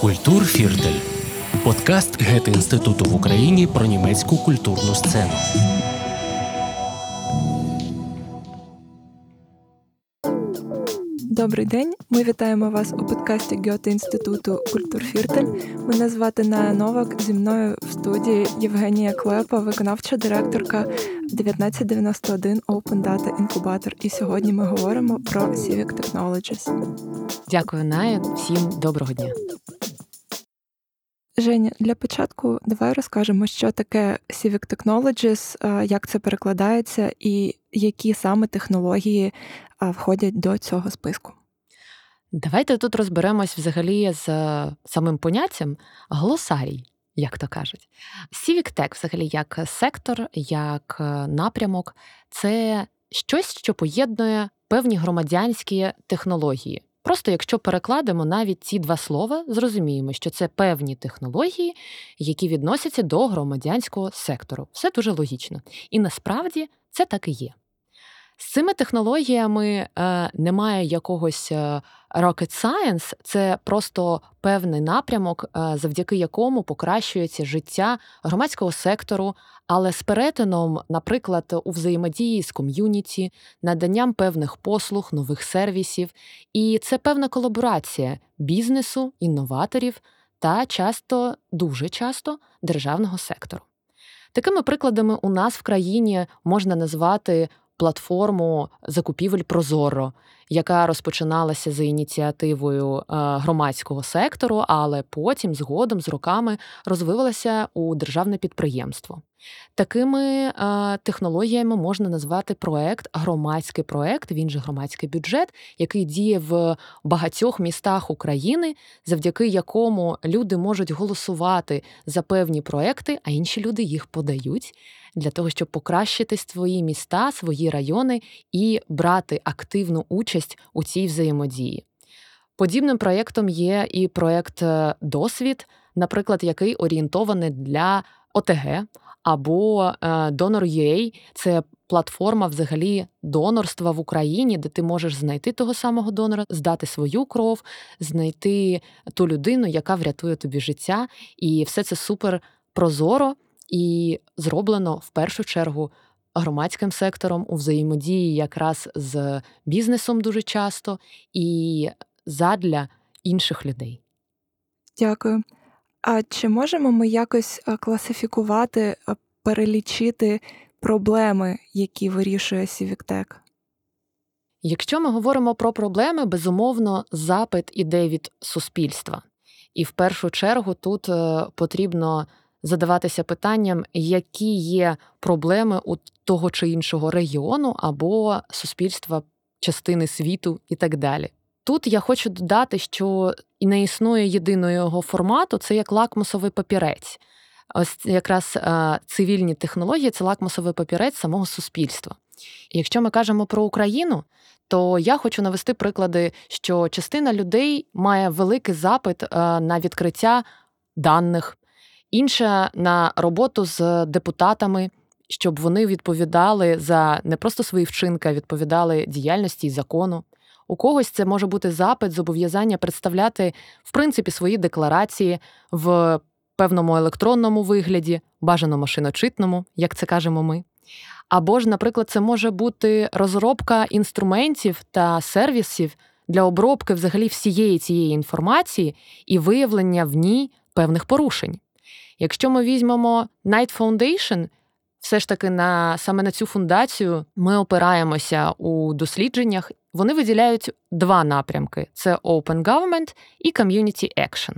Культурфіртель подкаст Гете інституту в Україні про німецьку культурну сцену. Добрий день. Ми вітаємо вас у подкасті Гьоте інституту Культурфіртель. Мене звати Ная Новак. Зі мною в студії Євгенія Клепа, виконавча директорка 1991 Open Data Incubator. І сьогодні ми говоримо про Civic Technologies. Дякую, Ная. Всім доброго дня. Женя, для початку давай розкажемо, що таке Civic Technologies, як це перекладається, і які саме технології входять до цього списку. Давайте тут розберемось взагалі з самим поняттям глосарій, як то кажуть. Civic Tech взагалі як сектор, як напрямок це щось, що поєднує певні громадянські технології. Просто якщо перекладемо навіть ці два слова, зрозуміємо, що це певні технології, які відносяться до громадянського сектору. Все дуже логічно. І насправді це так і є. З цими технологіями е, немає якогось е, rocket science, це просто певний напрямок, е, завдяки якому покращується життя громадського сектору, але з перетином, наприклад, у взаємодії з ком'юніті, наданням певних послуг, нових сервісів. І це певна колаборація бізнесу, інноваторів та часто, дуже часто державного сектору. Такими прикладами у нас в країні можна назвати платформу закупівель Прозоро, яка розпочиналася за ініціативою е, громадського сектору, але потім, згодом, з роками розвивалася у державне підприємство. Такими е, технологіями можна назвати проект, громадський проект, він же громадський бюджет, який діє в багатьох містах України, завдяки якому люди можуть голосувати за певні проекти, а інші люди їх подають для того, щоб покращити свої міста, свої райони і брати активну участь у цій взаємодії. Подібним проєктом є і проєкт е, Досвід, наприклад, який орієнтований для ОТГ або Donor.ua – це платформа взагалі донорства в Україні, де ти можеш знайти того самого донора, здати свою кров, знайти ту людину, яка врятує тобі життя. І все це супер прозоро і зроблено в першу чергу громадським сектором у взаємодії якраз з бізнесом дуже часто і задля інших людей. Дякую. А чи можемо ми якось класифікувати, перелічити проблеми, які вирішує Сівіктек? Якщо ми говоримо про проблеми, безумовно, запит іде від суспільства. І в першу чергу тут е, потрібно задаватися питанням, які є проблеми у того чи іншого регіону або суспільства частини світу і так далі. Тут я хочу додати, що і не існує єдиного формату, це як лакмусовий папірець. Ось якраз цивільні технології це лакмусовий папірець самого суспільства. І якщо ми кажемо про Україну, то я хочу навести приклади, що частина людей має великий запит на відкриття даних, інша на роботу з депутатами, щоб вони відповідали за не просто свої вчинки, а відповідали діяльності і закону. У когось це може бути запит, зобов'язання представляти в принципі свої декларації в певному електронному вигляді, бажано машиночитному, як це кажемо ми. Або ж, наприклад, це може бути розробка інструментів та сервісів для обробки взагалі всієї цієї інформації і виявлення в ній певних порушень. Якщо ми візьмемо Night Foundation, все ж таки на саме на цю фундацію ми опираємося у дослідженнях. Вони виділяють два напрямки: це Open Government і Community Action.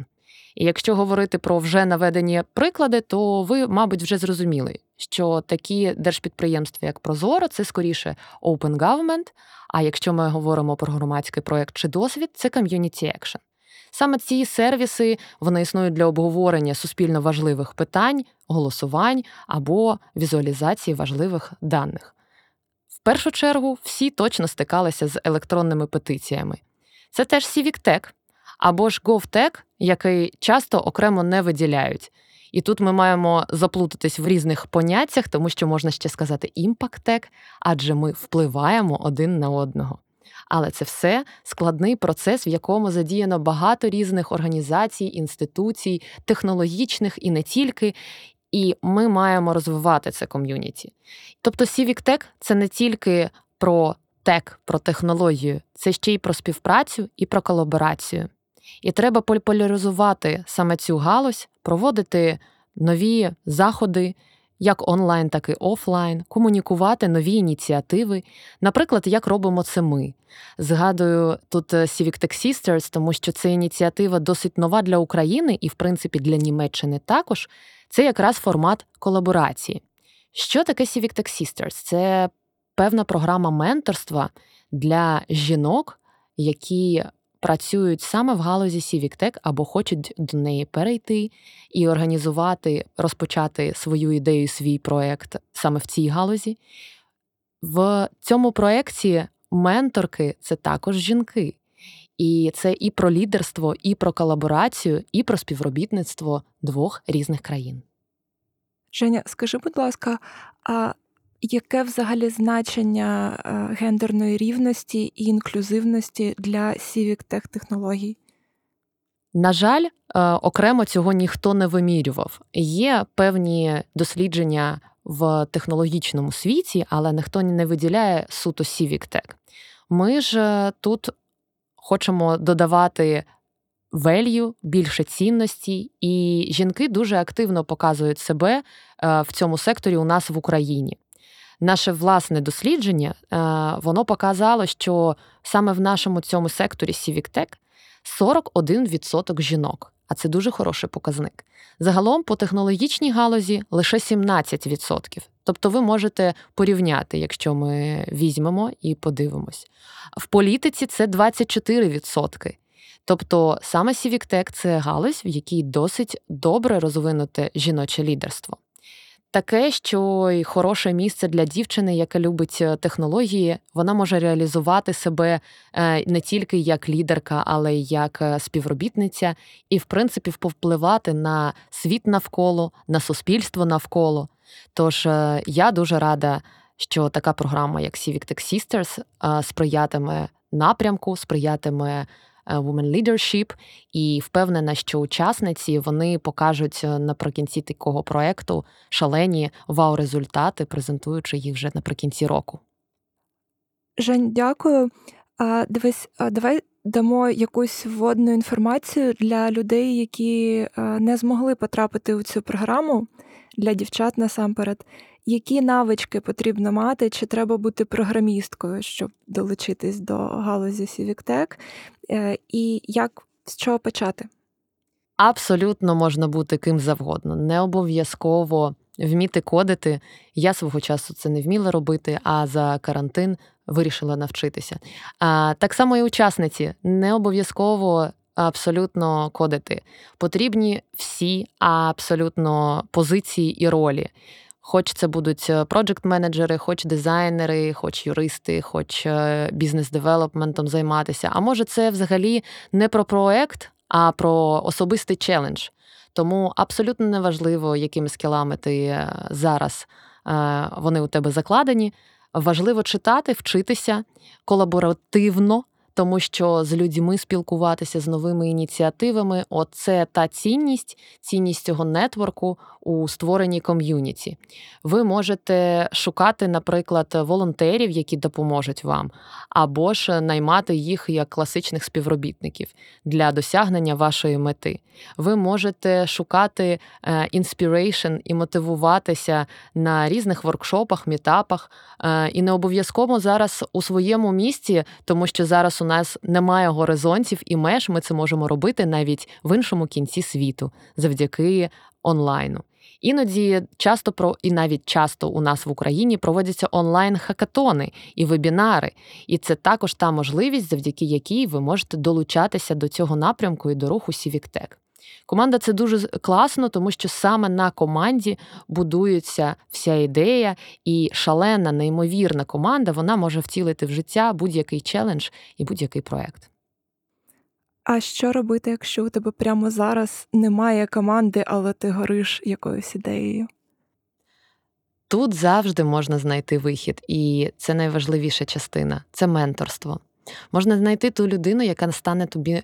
І якщо говорити про вже наведені приклади, то ви, мабуть, вже зрозуміли, що такі держпідприємства, як Прозоро, це скоріше Open Government, А якщо ми говоримо про громадський проєкт чи досвід, це Community Action. Саме ці сервіси вони існують для обговорення суспільно важливих питань, голосувань або візуалізації важливих даних. В першу чергу всі точно стикалися з електронними петиціями. Це теж CivicTech або ж GovTech, який часто окремо не виділяють. І тут ми маємо заплутатись в різних поняттях, тому що можна ще сказати імпактек, адже ми впливаємо один на одного. Але це все складний процес, в якому задіяно багато різних організацій, інституцій, технологічних і не тільки. І ми маємо розвивати це ком'юніті. Тобто Civic Tech – це не тільки про тек, про технологію, це ще й про співпрацю і про колаборацію. І треба популяризувати саме цю галузь, проводити нові заходи, як онлайн, так і офлайн, комунікувати нові ініціативи. Наприклад, як робимо це ми. Згадую тут е, Civic Tech Sisters, тому що це ініціатива досить нова для України і, в принципі, для Німеччини також. Це якраз формат колаборації. Що таке Civic Tech Sisters? Це певна програма менторства для жінок, які працюють саме в галузі Civic або хочуть до неї перейти і організувати, розпочати свою ідею, свій проєкт саме в цій галузі. В цьому проєкті менторки це також жінки. І це і про лідерство, і про колаборацію, і про співробітництво двох різних країн. Женя, скажи, будь ласка, а яке взагалі значення е, гендерної рівності і інклюзивності для civic tech технологій? На жаль, е, окремо цього ніхто не вимірював. Є певні дослідження в технологічному світі, але ніхто не виділяє суто civic tech. Ми ж е, тут хочемо додавати value, більше цінності, і жінки дуже активно показують себе в цьому секторі у нас в Україні наше власне дослідження е, воно показало, що саме в нашому цьому секторі Civic 41% жінок, а це дуже хороший показник. Загалом по технологічній галузі лише 17%. Тобто ви можете порівняти, якщо ми візьмемо і подивимось. В політиці це 24%. Тобто саме Civic це галузь, в якій досить добре розвинуте жіноче лідерство таке, що й хороше місце для дівчини, яка любить е, технології, вона може реалізувати себе е, не тільки як лідерка, але й як е, співробітниця, і, в принципі, впливати на світ навколо, на суспільство навколо. Тож я дуже рада, що така програма, як Civic Tech Sisters, сприятиме напрямку, сприятиме Women Leadership, і впевнена, що учасниці вони покажуть е, наприкінці такого проекту шалені вау-результати, презентуючи їх вже наприкінці року. Жень, дякую. А, Дивись, а давай дамо якусь вводну інформацію для людей, які не змогли потрапити у цю програму для дівчат насамперед які навички потрібно мати, чи треба бути програмісткою, щоб долучитись до галузі Civic е, і як з чого почати? Абсолютно можна бути ким завгодно, не обов'язково вміти кодити. Я свого часу це не вміла робити, а за карантин вирішила навчитися. А так само і учасниці не обов'язково абсолютно кодити. Потрібні всі абсолютно позиції і ролі. Хоч це будуть проджект-менеджери, хоч дизайнери, хоч юристи, хоч е, бізнес-девелопментом займатися. А може, це взагалі не про проект, а про особистий челендж. Тому абсолютно неважливо, якими скілами ти е, зараз е, вони у тебе закладені. Важливо читати, вчитися колаборативно тому що з людьми спілкуватися з новими ініціативами оце та цінність, цінність цього нетворку у створенні ком'юніті. Ви можете шукати, наприклад, волонтерів, які допоможуть вам, або ж наймати їх як класичних співробітників для досягнення вашої мети. Ви можете шукати inspiration і мотивуватися на різних воркшопах, мітапах, е, і не обов'язково зараз у своєму місці, тому що зараз у нас немає горизонтів і меж, ми це можемо робити навіть в іншому кінці світу завдяки онлайну. Іноді часто про і навіть часто у нас в Україні проводяться онлайн-хакатони і вебінари, і це також та можливість, завдяки якій ви можете долучатися до цього напрямку і до руху Сівіктек. Команда це дуже класно, тому що саме на команді будується вся ідея, і шалена, неймовірна команда вона може втілити в життя будь-який челендж і будь-який проект. А що робити, якщо у тебе прямо зараз немає команди, але ти гориш якоюсь ідеєю? Тут завжди можна знайти вихід, і це найважливіша частина це менторство. Можна знайти ту людину, яка стане тобі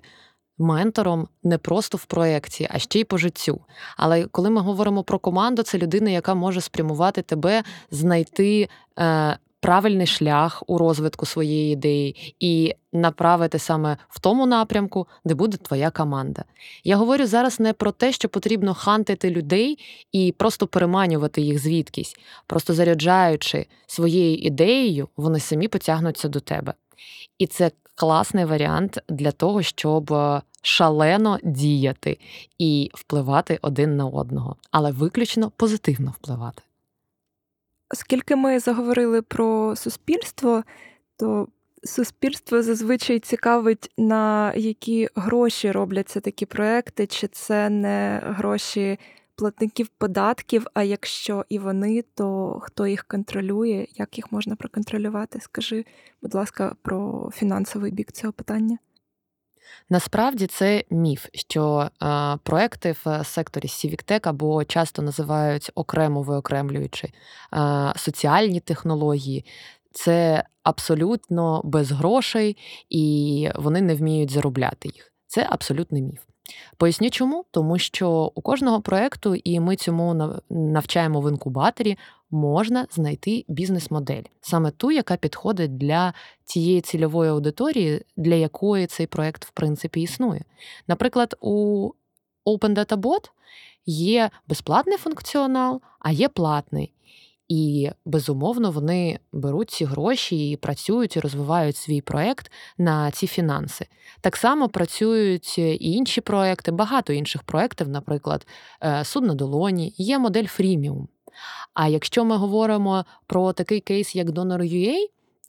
ментором не просто в проєкті, а ще й по життю. Але коли ми говоримо про команду, це людина, яка може спрямувати тебе знайти. Е, Правильний шлях у розвитку своєї ідеї і направити саме в тому напрямку, де буде твоя команда. Я говорю зараз не про те, що потрібно хантити людей і просто переманювати їх звідкись, просто заряджаючи своєю ідеєю, вони самі потягнуться до тебе. І це класний варіант для того, щоб е, шалено діяти і впливати один на одного, але виключно позитивно впливати. Оскільки ми заговорили про суспільство, то суспільство зазвичай цікавить, на які гроші робляться такі проекти, чи це не гроші платників податків, а якщо і вони, то хто їх контролює, як їх можна проконтролювати? Скажи, будь ласка, про фінансовий бік цього питання. Насправді це міф, що е, проекти в секторі Сівіктек або часто називають окремо виокремлюючи е, соціальні технології. Це абсолютно без грошей, і вони не вміють заробляти їх. Це абсолютний міф. Поясню чому, тому що у кожного проекту, і ми цьому навчаємо в інкубаторі, можна знайти бізнес-модель, саме ту, яка підходить для тієї цільової аудиторії, для якої цей проект в принципі існує. Наприклад, у Open Data Bot є безплатний функціонал, а є платний. І безумовно вони беруть ці гроші і працюють і розвивають свій проект на ці фінанси. Так само працюють і інші проекти, багато інших проєктів, наприклад, е, суд на долоні, є модель фріміум. А якщо ми говоримо про такий кейс, як Donor.ua,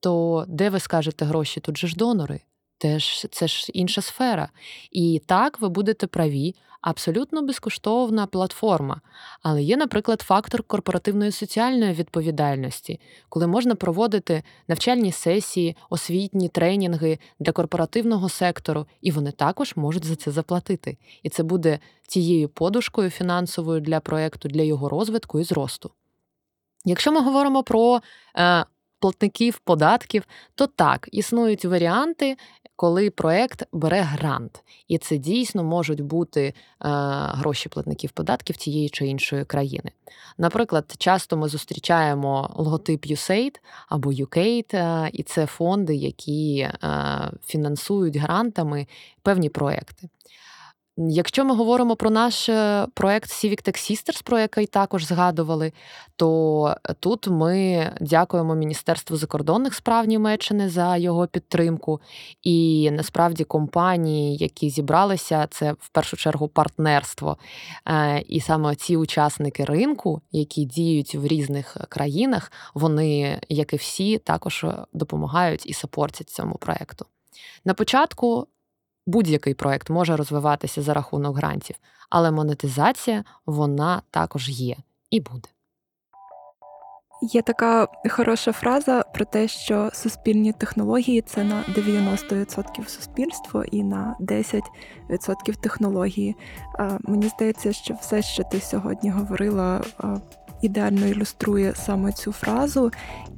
то де ви скажете гроші? Тут же ж донори. Теж це ж інша сфера. І так ви будете праві, абсолютно безкоштовна платформа. Але є, наприклад, фактор корпоративної соціальної відповідальності, коли можна проводити навчальні сесії, освітні тренінги для корпоративного сектору, і вони також можуть за це заплатити. І це буде тією подушкою фінансовою для проекту, для його розвитку і зросту. Якщо ми говоримо про е, платників податків, то так, існують варіанти, коли проект бере грант, і це дійсно можуть бути е, гроші платників податків тієї чи іншої країни. Наприклад, часто ми зустрічаємо логотип USAID або UCAID, е, і це фонди, які е, фінансують грантами певні проекти. Якщо ми говоримо про наш е, проект Civic Tech Sisters, про який також згадували, то тут ми дякуємо Міністерству закордонних справ Німеччини за його підтримку. І насправді компанії, які зібралися, це в першу чергу партнерство. Е, і саме ці учасники ринку, які діють в різних країнах, вони, як і всі, також допомагають і сапортять цьому проекту. На початку будь-який проект може розвиватися за рахунок грантів, але монетизація вона також є і буде. Є така хороша фраза про те, що суспільні технології це на 90% суспільство і на 10% технології. Мені здається, що все, що ти сьогодні говорила, ідеально ілюструє саме цю фразу,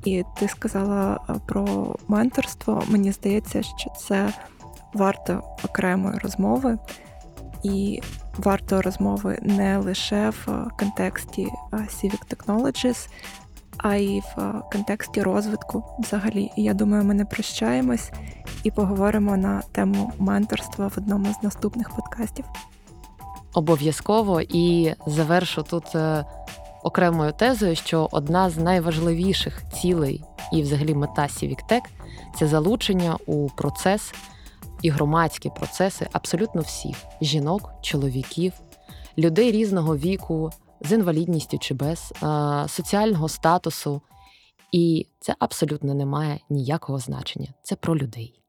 і ти сказала про менторство. Мені здається, що це варто окремої розмови, і варто розмови не лише в контексті Civic Technologies, а й в контексті розвитку взагалі. І я думаю, ми не прощаємось і поговоримо на тему менторства в одному з наступних подкастів. Обов'язково і завершу тут е, окремою тезою, що одна з найважливіших цілей і, взагалі, мета Civic Tech – це залучення у процес і громадські процеси абсолютно всіх жінок, чоловіків, людей різного віку, з інвалідністю чи без, соціального статусу. І це абсолютно не має ніякого значення. Це про людей.